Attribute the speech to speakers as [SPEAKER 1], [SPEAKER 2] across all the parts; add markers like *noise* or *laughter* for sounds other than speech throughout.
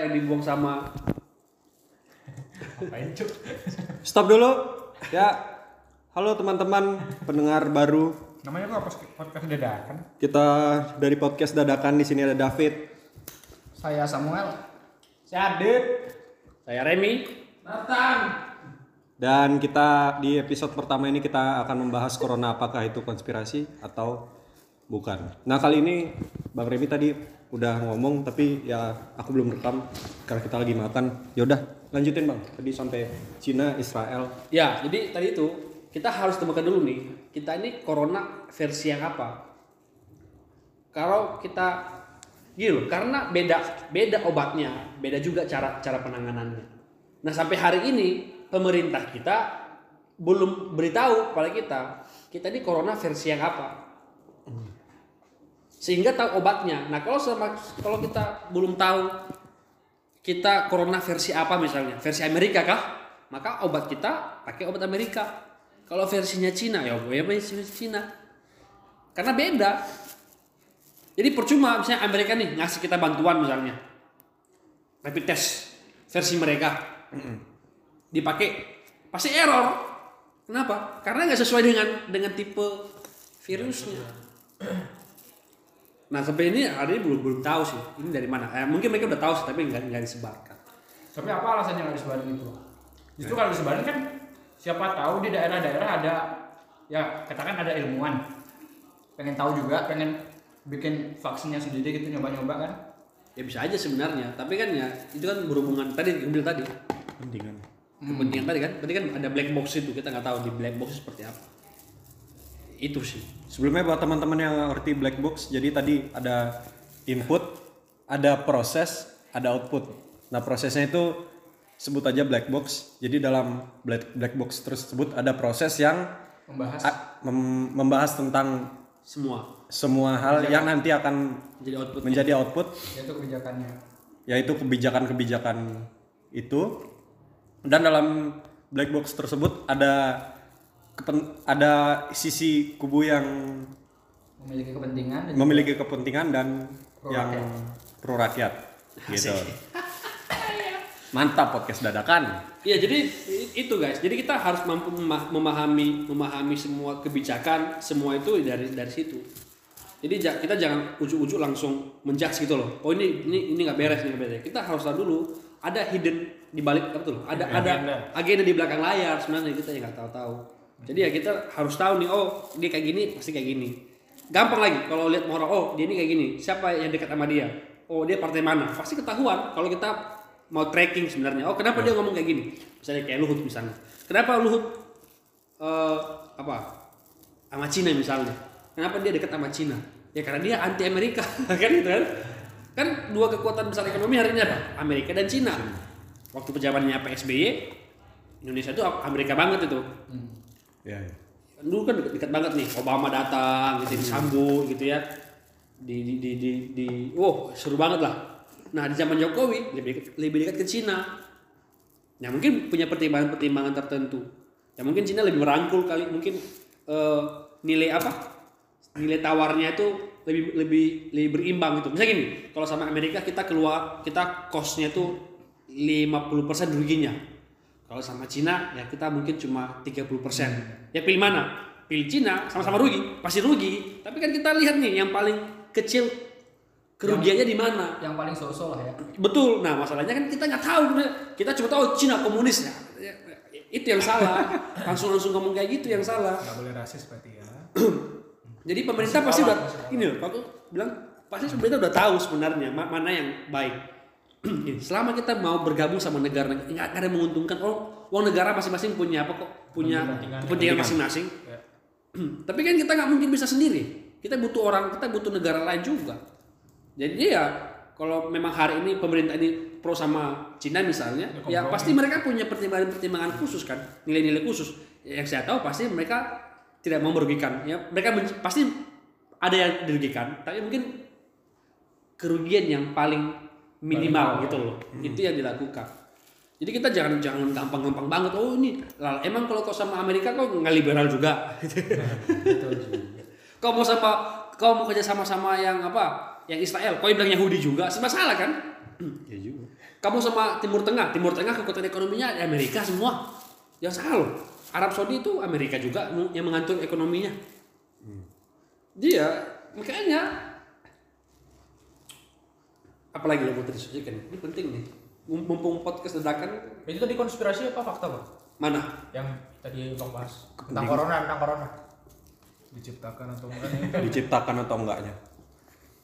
[SPEAKER 1] yang dibuang sama
[SPEAKER 2] cuk?
[SPEAKER 3] Stop dulu. Ya. Halo teman-teman pendengar baru.
[SPEAKER 2] Namanya apa podcast dadakan?
[SPEAKER 3] Kita dari podcast dadakan di sini ada David.
[SPEAKER 4] Saya Samuel.
[SPEAKER 2] Saya Adit.
[SPEAKER 1] saya Remy.
[SPEAKER 3] Dan kita di episode pertama ini kita akan membahas corona apakah itu konspirasi atau bukan. Nah kali ini Bang Remy tadi udah ngomong tapi ya aku belum rekam karena kita lagi makan. Yaudah lanjutin Bang. Tadi sampai Cina, Israel.
[SPEAKER 1] Ya, jadi tadi itu kita harus temukan dulu nih, kita ini corona versi yang apa? Kalau kita gini karena beda beda obatnya, beda juga cara cara penanganannya. Nah, sampai hari ini pemerintah kita belum beritahu kepada kita, kita ini corona versi yang apa? Sehingga tahu obatnya. Nah, kalau sama kalau kita belum tahu kita corona versi apa misalnya, versi Amerika kah? Maka obat kita pakai obat Amerika. Kalau versinya Cina ya gue versi Cina. Karena beda. Jadi percuma misalnya Amerika nih ngasih kita bantuan misalnya. Rapid test versi mereka. Dipakai pasti error. Kenapa? Karena nggak sesuai dengan dengan tipe virusnya. Nah sampai ini hari ini belum belum tahu sih ini dari mana. Eh, mungkin mereka udah tahu sih tapi nggak nggak disebarkan.
[SPEAKER 2] Tapi apa alasannya nggak disebarin itu? Justru kalau disebarin kan siapa tahu di daerah-daerah ada ya katakan ada ilmuwan pengen tahu juga pengen bikin vaksinnya sendiri gitu nyoba-nyoba kan
[SPEAKER 1] Ya bisa aja sebenarnya, tapi kan ya itu kan berhubungan tadi yang bilang tadi
[SPEAKER 3] Pentingan.
[SPEAKER 1] kepentingan tadi kan, tadi kan ada black box itu kita nggak tahu di black box seperti apa. Itu sih.
[SPEAKER 3] Sebelumnya buat teman-teman yang ngerti black box, jadi tadi ada input, ada proses, ada output. Nah prosesnya itu sebut aja black box. Jadi dalam black black box tersebut ada proses yang
[SPEAKER 2] membahas
[SPEAKER 3] a- mem- membahas tentang
[SPEAKER 1] Semua
[SPEAKER 3] semua hal yang nanti akan
[SPEAKER 1] jadi output.
[SPEAKER 3] menjadi output,
[SPEAKER 2] yaitu kebijakannya
[SPEAKER 3] yaitu kebijakan-kebijakan itu. Dan dalam black box tersebut ada ada sisi kubu yang
[SPEAKER 2] memiliki kepentingan dan
[SPEAKER 3] memiliki kepentingan dan
[SPEAKER 2] Pro
[SPEAKER 3] yang
[SPEAKER 2] rakyat.
[SPEAKER 3] pro rakyat gitu. *laughs* Mantap podcast dadakan.
[SPEAKER 1] Iya jadi itu guys. Jadi kita harus mampu mema- memahami memahami semua kebijakan semua itu dari dari situ. Jadi ja- kita jangan ujuk-ujuk langsung menjudge gitu loh. Oh ini ini ini nggak beres ini nggak beres. Kita harus tahu dulu ada hidden di balik apa tuh? Ada ada
[SPEAKER 2] Agenda.
[SPEAKER 1] agenda di belakang layar sebenarnya kita yang nggak tahu-tahu. Jadi ya kita harus tahu nih oh dia kayak gini pasti kayak gini. Gampang lagi kalau lihat orang oh dia ini kayak gini. Siapa yang dekat sama dia? Oh dia partai mana? Pasti ketahuan kalau kita mau tracking sebenarnya. Oh kenapa dia ngomong kayak gini? Misalnya kayak Luhut misalnya. Kenapa Luhut eh apa sama Cina misalnya? Kenapa dia dekat sama Cina? Ya karena dia anti Amerika *laughs* kan gitu kan? Kan dua kekuatan besar ekonomi hari ini apa? Amerika dan Cina. Waktu pejabatannya Pak SBY, Indonesia itu Amerika banget itu.
[SPEAKER 3] Ya, ya.
[SPEAKER 1] Dulu kan dekat, banget nih, Obama datang gitu disambut gitu ya. Di di di di, di wow seru banget lah. Nah di zaman Jokowi lebih dekat, lebih dekat ke Cina. Ya mungkin punya pertimbangan-pertimbangan tertentu. Ya mungkin Cina lebih merangkul kali, mungkin eh, nilai apa? Nilai tawarnya itu lebih lebih lebih berimbang gitu. Misalnya gini, kalau sama Amerika kita keluar kita costnya itu 50% ruginya. Kalau sama Cina ya kita mungkin cuma 30%. Ya pilih mana? Pilih Cina sama-sama rugi, pasti rugi. Tapi kan kita lihat nih yang paling kecil kerugiannya di mana.
[SPEAKER 2] yang paling sosok lah ya
[SPEAKER 1] Betul. Nah, masalahnya kan kita nggak tahu. bener. Kita cuma tahu Cina komunis ya. Ya, Itu yang salah. *laughs* Langsung langsung ngomong kayak gitu yang salah.
[SPEAKER 2] nggak boleh rasis berarti ya *clears throat*
[SPEAKER 1] Jadi pemerintah pasti udah ini loh, aku bilang pasti pemerintah udah tahu sebenarnya ma- mana yang baik. Gini, *clears throat* Selama kita mau bergabung sama negara nggak ada yang menguntungkan. Oh, uang negara masing-masing punya apa kok? Punya
[SPEAKER 2] Kepentingan.
[SPEAKER 1] masing-masing.
[SPEAKER 2] Ya. *clears throat*
[SPEAKER 1] Tapi kan kita nggak mungkin bisa sendiri. Kita butuh orang, kita butuh negara lain juga. Jadi ya kalau memang hari ini pemerintah ini pro sama Cina misalnya,
[SPEAKER 2] Ya,
[SPEAKER 1] ya, pasti mereka punya pertimbangan-pertimbangan khusus kan, nilai-nilai khusus. Yang saya tahu pasti mereka tidak mau merugikan. Ya mereka men- pasti ada yang dirugikan, tapi mungkin kerugian yang paling minimal gitu loh. Itu yang dilakukan. Jadi kita jangan jangan gampang-gampang banget. Oh ini, lah emang kalau kau sama Amerika kau nggak liberal juga. kau mau sama kau mau kerja sama sama yang apa? Yang Israel, kau yang bilang Yahudi juga, serba salah kan?
[SPEAKER 3] Ya juga.
[SPEAKER 1] Kamu sama Timur Tengah, Timur Tengah kekuatan ekonominya di Amerika semua. Yang salah loh. Arab Saudi itu Amerika juga yang mengatur ekonominya. Dia makanya apalagi yang mau terdiskusikan ini penting nih mumpung podcast dadakan
[SPEAKER 2] Itu tadi konspirasi apa fakta, Bang?
[SPEAKER 1] mana
[SPEAKER 2] Yang tadi Bang bahas.
[SPEAKER 4] Tentang corona, tentang corona.
[SPEAKER 2] Diciptakan atau enggak nih?
[SPEAKER 3] Diciptakan atau enggaknya?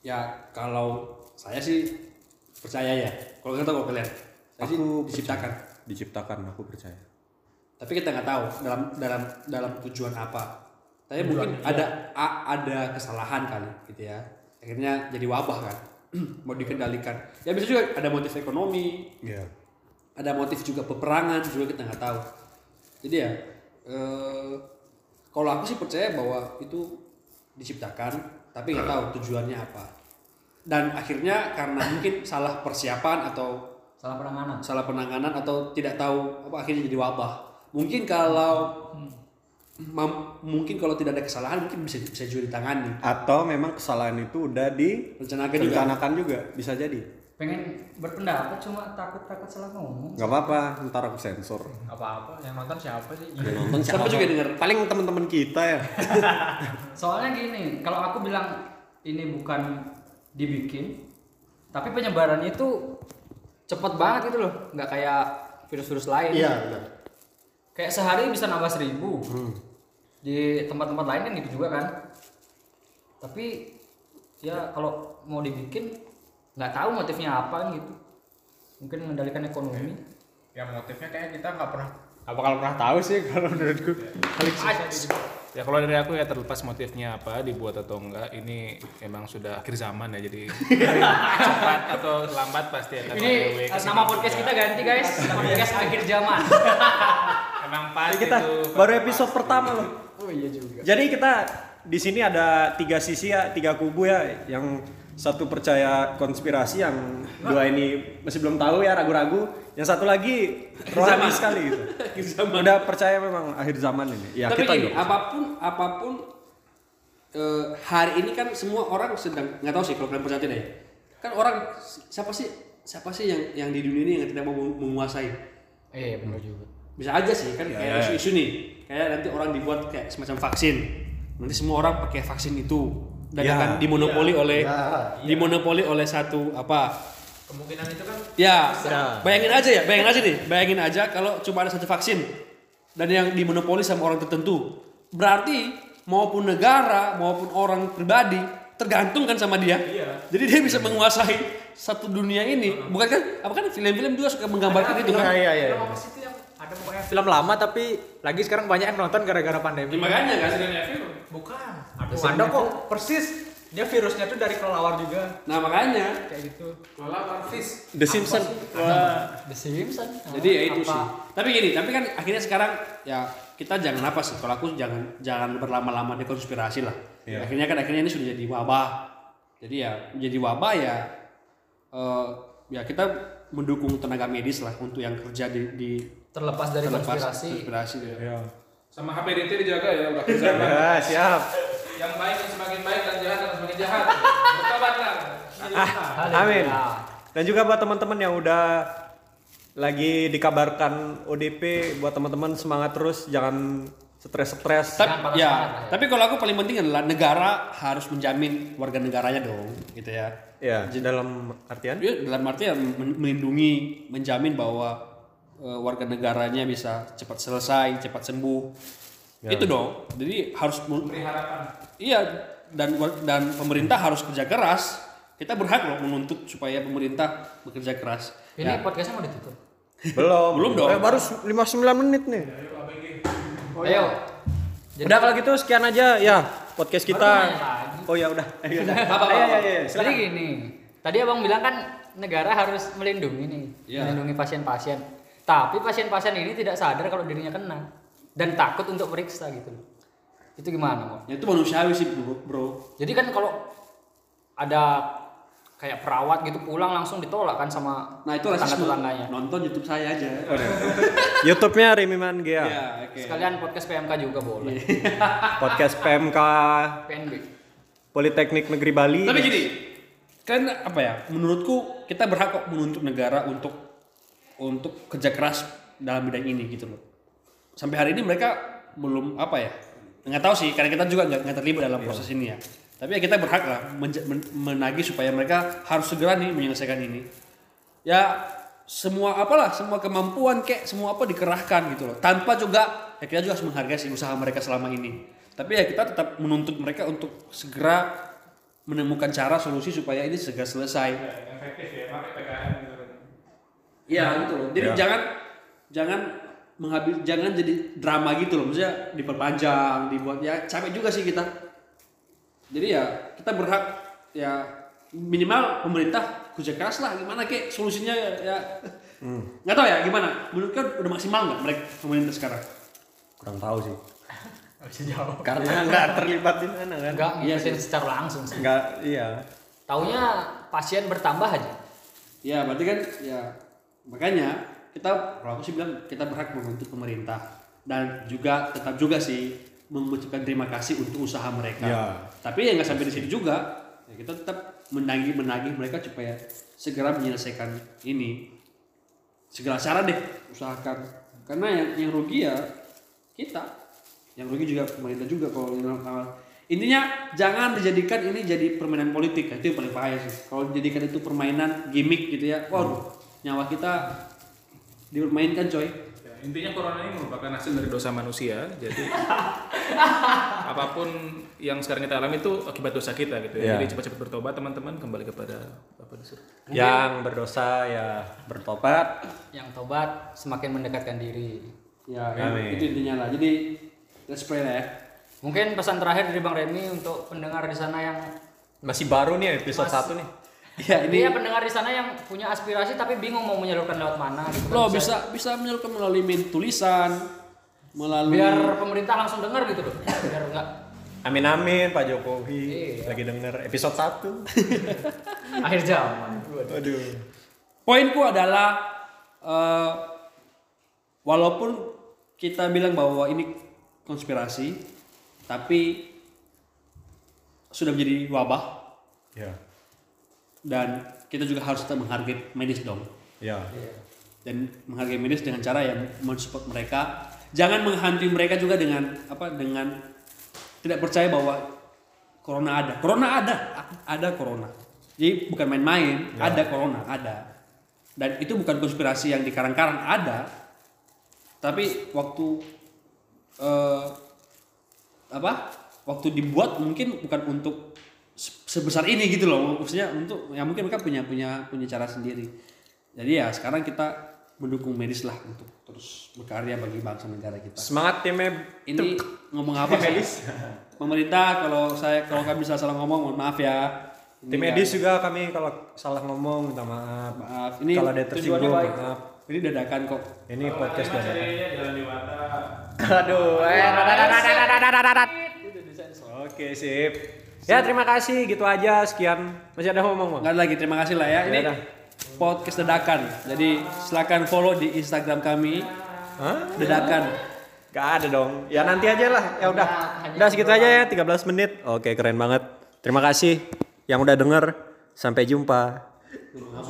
[SPEAKER 1] ya kalau saya sih percaya ya kalau nggak tahu kalau kalian saya sih
[SPEAKER 3] Aku
[SPEAKER 1] diciptakan
[SPEAKER 3] Diciptakan, aku percaya.
[SPEAKER 1] tapi kita nggak tahu dalam dalam dalam tujuan apa tapi mungkin ada a- ada kesalahan kali gitu ya akhirnya jadi wabah kan *clears throat* mau dikendalikan. Ya bisa juga ada motif ekonomi.
[SPEAKER 3] Iya.
[SPEAKER 1] ada motif juga peperangan juga kita nggak tahu. Jadi ya eh, kalau aku sih percaya bahwa itu diciptakan tapi nggak tahu tujuannya apa. Dan akhirnya karena mungkin salah persiapan atau
[SPEAKER 2] Salah penanganan.
[SPEAKER 1] salah penanganan atau tidak tahu apa akhirnya jadi wabah. Mungkin kalau mam- mungkin kalau tidak ada kesalahan mungkin bisa bisa juga ditangani
[SPEAKER 3] Atau memang kesalahan itu udah
[SPEAKER 1] rencanakan juga
[SPEAKER 3] direncanakan juga. bisa jadi.
[SPEAKER 2] Pengen berpendapat cuma takut-takut salah ngomong.
[SPEAKER 3] Nggak apa-apa, ntar aku sensor.
[SPEAKER 2] Apa-apa, yang nonton siapa sih?
[SPEAKER 3] Yang nonton
[SPEAKER 1] siapa juga denger
[SPEAKER 3] Paling teman-teman kita ya. *laughs*
[SPEAKER 2] Soalnya gini, kalau aku bilang ini bukan dibikin, tapi penyebarannya itu cepet banget gitu loh, nggak kayak virus-virus lain.
[SPEAKER 3] Iya, benar.
[SPEAKER 2] Kayak sehari bisa nambah seribu. Di tempat-tempat lain kan gitu juga kan. Tapi ya kalau mau dibikin nggak tahu motifnya apa gitu. Mungkin mengendalikan ekonomi.
[SPEAKER 5] ya motifnya kayak kita nggak pernah apa kalau pernah tahu sih *laughs* kalau menurutku susah gitu. ya kalau dari aku ya terlepas motifnya apa dibuat atau enggak ini emang sudah akhir zaman ya jadi *laughs* cepat atau lambat pasti akan
[SPEAKER 2] Ini eh, nama podcast kita ganti guys, podcast akhir zaman.
[SPEAKER 5] emang pas
[SPEAKER 3] kita
[SPEAKER 5] itu
[SPEAKER 3] baru episode pertama loh.
[SPEAKER 2] Oh iya juga.
[SPEAKER 3] Jadi kita di sini ada tiga sisi ya, tiga kubu ya. Yang satu percaya konspirasi, yang dua ini masih belum tahu ya, ragu-ragu. Yang satu lagi rohani sekali gitu. *laughs*
[SPEAKER 1] Zaman.
[SPEAKER 3] Udah percaya memang akhir zaman ini. Ya
[SPEAKER 1] tapi
[SPEAKER 3] kita
[SPEAKER 1] gini
[SPEAKER 3] juga.
[SPEAKER 1] apa pun apa pun eh, hari ini kan semua orang sedang nggak tahu sih kalau kalian percaya tidak ya kan orang siapa sih siapa sih yang yang di dunia ini yang tidak mau menguasai
[SPEAKER 2] Eh benar juga.
[SPEAKER 1] Bisa aja sih kan kayak isu-isu nih. Kayak nanti orang dibuat kayak semacam vaksin. Nanti semua orang pakai vaksin itu. Dan
[SPEAKER 3] Ya.
[SPEAKER 1] akan dimonopoli oleh
[SPEAKER 3] Ya.
[SPEAKER 1] dimonopoli oleh satu apa?
[SPEAKER 5] Kemungkinan itu kan
[SPEAKER 1] ya. bayangin aja ya bayangin aja nih. Bayangin aja kalau cuma ada satu vaksin dan yang dimonopoli sama orang tertentu. Berarti maupun negara maupun orang pribadi tergantung kan sama dia. Jadi dia bisa menguasai satu dunia ini. Bukan kan? Apa kan? Film-film juga suka menggambarkan itu kan?
[SPEAKER 5] iya iya
[SPEAKER 2] Ada pokoknya
[SPEAKER 5] film lama tapi lagi sekarang banyak yang nonton gara-gara pandemi.
[SPEAKER 1] Ya, makanya kan
[SPEAKER 5] bukan. Ada ada kok. Persis. Dia virusnya tuh dari kelelawar juga.
[SPEAKER 1] Nah makanya.
[SPEAKER 5] Kayak gitu.
[SPEAKER 3] The Simpsons.
[SPEAKER 2] The Simpsons.
[SPEAKER 1] Jadi ya itu sih. Tapi gini, tapi kan akhirnya sekarang ya kita jangan apa sih? Kalau aku jangan jangan berlama-lama di konspirasi lah. Akhirnya kan akhirnya ini sudah jadi wabah. Jadi ya menjadi wabah ya eh, ya kita mendukung tenaga medis lah untuk yang kerja di, di
[SPEAKER 2] Terlepas dari
[SPEAKER 1] terlepas
[SPEAKER 2] konspirasi.
[SPEAKER 1] konspirasi ya.
[SPEAKER 6] sama HPDT dijaga ya udah *laughs*
[SPEAKER 3] Ya, siap.
[SPEAKER 6] yang baik yang semakin baik dan jahat yang semakin jahat bertobatlah
[SPEAKER 3] Amin. Dan juga buat teman-teman yang udah lagi dikabarkan ODP buat teman-teman semangat terus jangan stres-stres.
[SPEAKER 1] Tapi ya, tapi kalau aku paling penting adalah negara harus menjamin warga negaranya dong, gitu ya.
[SPEAKER 3] Ya, dalam artian
[SPEAKER 1] Ya, dalam arti ya men- melindungi, menjamin bahwa eh, warga negaranya bisa cepat selesai, cepat sembuh. Itu dong. Jadi harus. Iya, dan dan pemerintah harus kerja keras. Kita berhak loh menuntut supaya pemerintah bekerja keras.
[SPEAKER 2] Ini podcastnya mau ditutup.
[SPEAKER 3] belum.
[SPEAKER 1] Belum dong.
[SPEAKER 3] Eh, baru 59 menit nih.
[SPEAKER 2] Ayo.
[SPEAKER 3] Udah kalau gitu sekian aja ya podcast kita. Oh ya udah. Ayo *laughs* udah.
[SPEAKER 1] Apa, apa,
[SPEAKER 3] Ayo,
[SPEAKER 1] apa.
[SPEAKER 3] ayo, ayo,
[SPEAKER 2] Jadi
[SPEAKER 3] silakan.
[SPEAKER 2] gini, tadi abang bilang kan negara harus melindungi nih,
[SPEAKER 1] Iya.
[SPEAKER 2] melindungi pasien-pasien. Tapi pasien-pasien ini tidak sadar kalau dirinya kena dan takut untuk periksa gitu loh. Itu gimana, Mo?
[SPEAKER 1] Ya, itu manusiawi sih, bro. bro.
[SPEAKER 2] Jadi kan kalau ada kayak perawat gitu pulang langsung ditolak kan sama
[SPEAKER 1] Nah, itu
[SPEAKER 2] tetangga-tetangganya.
[SPEAKER 1] Nonton YouTube saya aja. *laughs*
[SPEAKER 3] YouTube-nya Rimiman Gea.
[SPEAKER 1] Ya, oke.
[SPEAKER 2] Sekalian podcast PMK juga boleh. *laughs*
[SPEAKER 3] Podcast PMK
[SPEAKER 2] PNB.
[SPEAKER 3] Politeknik Negeri Bali.
[SPEAKER 1] Tapi gini, kan apa ya menurutku kita berhak kok menuntut negara untuk untuk kerja keras dalam bidang ini gitu loh. Sampai hari ini mereka belum apa ya nggak tahu sih karena kita juga nggak nggak terlibat dalam proses ini ya. Tapi ya kita berhak lah men- menagih supaya mereka harus segera nih menyelesaikan ini. Ya semua apalah semua kemampuan kek semua apa dikerahkan gitu loh. Tanpa juga ya kita juga harus menghargai sih usaha mereka selama ini. Tapi ya kita tetap menuntut mereka untuk segera menemukan cara solusi supaya ini segera selesai.
[SPEAKER 5] Efektif ya pakai PKM gitu kan
[SPEAKER 1] Iya gitu loh. Jadi
[SPEAKER 3] Ya.
[SPEAKER 1] jangan jangan menghabis jangan jadi drama gitu loh. Maksudnya diperpanjang, dibuat ya capek juga sih kita. Jadi ya kita berhak ya minimal pemerintah kerja keras lah gimana kek solusinya ya, ya. nggak tahu ya gimana menurut kan udah maksimal nggak mereka pemerintah sekarang
[SPEAKER 3] kurang tahu sih
[SPEAKER 2] Nggak bisa jawab.
[SPEAKER 3] karena *laughs* nggak terlibat di sana kan
[SPEAKER 2] Enggak
[SPEAKER 1] Iya
[SPEAKER 2] ngikutin
[SPEAKER 1] sih.
[SPEAKER 2] secara langsung sih.
[SPEAKER 3] nggak iya
[SPEAKER 2] Taunya pasien bertambah aja.
[SPEAKER 1] ya berarti kan ya makanya kita kalau aku sih bilang kita berhak menuntut pemerintah. Dan juga tetap juga sih mengucapkan terima kasih untuk usaha mereka.
[SPEAKER 3] Ya.
[SPEAKER 1] tapi ya nggak sampai di situ juga. Ya kita tetap menagih menagih mereka supaya segera menyelesaikan ini. Segala cara deh usahakan. Karena yang yang rugi ya kita. Yang rugi juga pemerintah juga kalau intinya jangan dijadikan ini jadi permainan politik. Itu yang paling bahaya sih. Kalau dijadikan itu permainan gimmick gitu ya. Waduh nyawa kita dipermainkan coy
[SPEAKER 5] Ya, intinya corona ini merupakan hasil dari dosa manusia. Jadi *laughs* apa pun yang sekarang kita alami itu akibat dosa kita gitu ya.
[SPEAKER 3] Iya.
[SPEAKER 5] Jadi cepat-cepat bertobat teman-teman kembali kepada apa disuruh.
[SPEAKER 3] yang berdosa ya bertobat
[SPEAKER 2] Yang tobat semakin mendekatkan diri.
[SPEAKER 1] ya
[SPEAKER 3] Amin.
[SPEAKER 1] itu intinya lah jadi let's pray lah ya
[SPEAKER 2] Mungkin pesan terakhir dari Bang Remy untuk pendengar di sana yang
[SPEAKER 3] masih baru nih episode
[SPEAKER 2] Mas-
[SPEAKER 3] 1 nih
[SPEAKER 1] ya
[SPEAKER 2] ini ya pendengar di sana yang punya aspirasi tapi bingung mau menyalurkan lewat mana gitu. kan.
[SPEAKER 1] lo bisa bisa menyalurkan melalui tulisan melalui
[SPEAKER 2] biar pemerintah langsung dengar gitu loh. Biar enggak
[SPEAKER 3] amin amin Pak Jokowi
[SPEAKER 2] Iya.
[SPEAKER 3] lagi denger episode 1 *laughs*
[SPEAKER 2] akhir zaman.
[SPEAKER 3] aduh
[SPEAKER 1] Poinku adalah eh, walaupun kita bilang bahwa ini konspirasi, tapi sudah menjadi wabah
[SPEAKER 3] ya
[SPEAKER 1] dan kita juga harus tetap menghargai medis dong
[SPEAKER 3] ya
[SPEAKER 1] dan menghargai medis dengan cara yang mensupport mereka. Jangan menghantui mereka juga dengan apa dengan tidak percaya bahwa corona ada. Corona ada, ada corona. Jadi bukan main-main, ada corona, ada. Dan itu bukan konspirasi yang dikarang-karang, ada. Tapi waktu eh, apa? Waktu dibuat mungkin bukan untuk sebesar ini gitu loh. Maksudnya untuk ya mungkin mereka punya punya punya cara sendiri. Jadi ya sekarang kita mendukung medis lah untuk terus berkarya bagi bangsa negara kita.
[SPEAKER 3] semangat timnya
[SPEAKER 1] Ini ngomong apa *laughs* sih? Pemerintah kalau saya kalau kami salah salah ngomong mohon maaf ya. Ini
[SPEAKER 3] tim medis juga kami kalau salah ngomong minta maaf
[SPEAKER 1] maaf. Ini
[SPEAKER 3] kalau ada tersinggung
[SPEAKER 1] baik.
[SPEAKER 3] maaf
[SPEAKER 1] Ini dadakan kok.
[SPEAKER 3] ini podcast dadakan. Aduh, eh, Oke, sip. Ya, terima kasih. Gitu aja. Sekian. Masih ada ngomong,
[SPEAKER 1] ada lagi terima kasih lah ya. Ini
[SPEAKER 3] Ya
[SPEAKER 1] podcast dadakan. Jadi silakan follow di Instagram kami
[SPEAKER 3] Hah?
[SPEAKER 1] dadakan.
[SPEAKER 3] Gak ada dong. Ya nanti aja lah. Ya udah. Udah segitu aja ya, 13 menit. Oke, keren banget. Terima kasih yang udah denger. Sampai jumpa.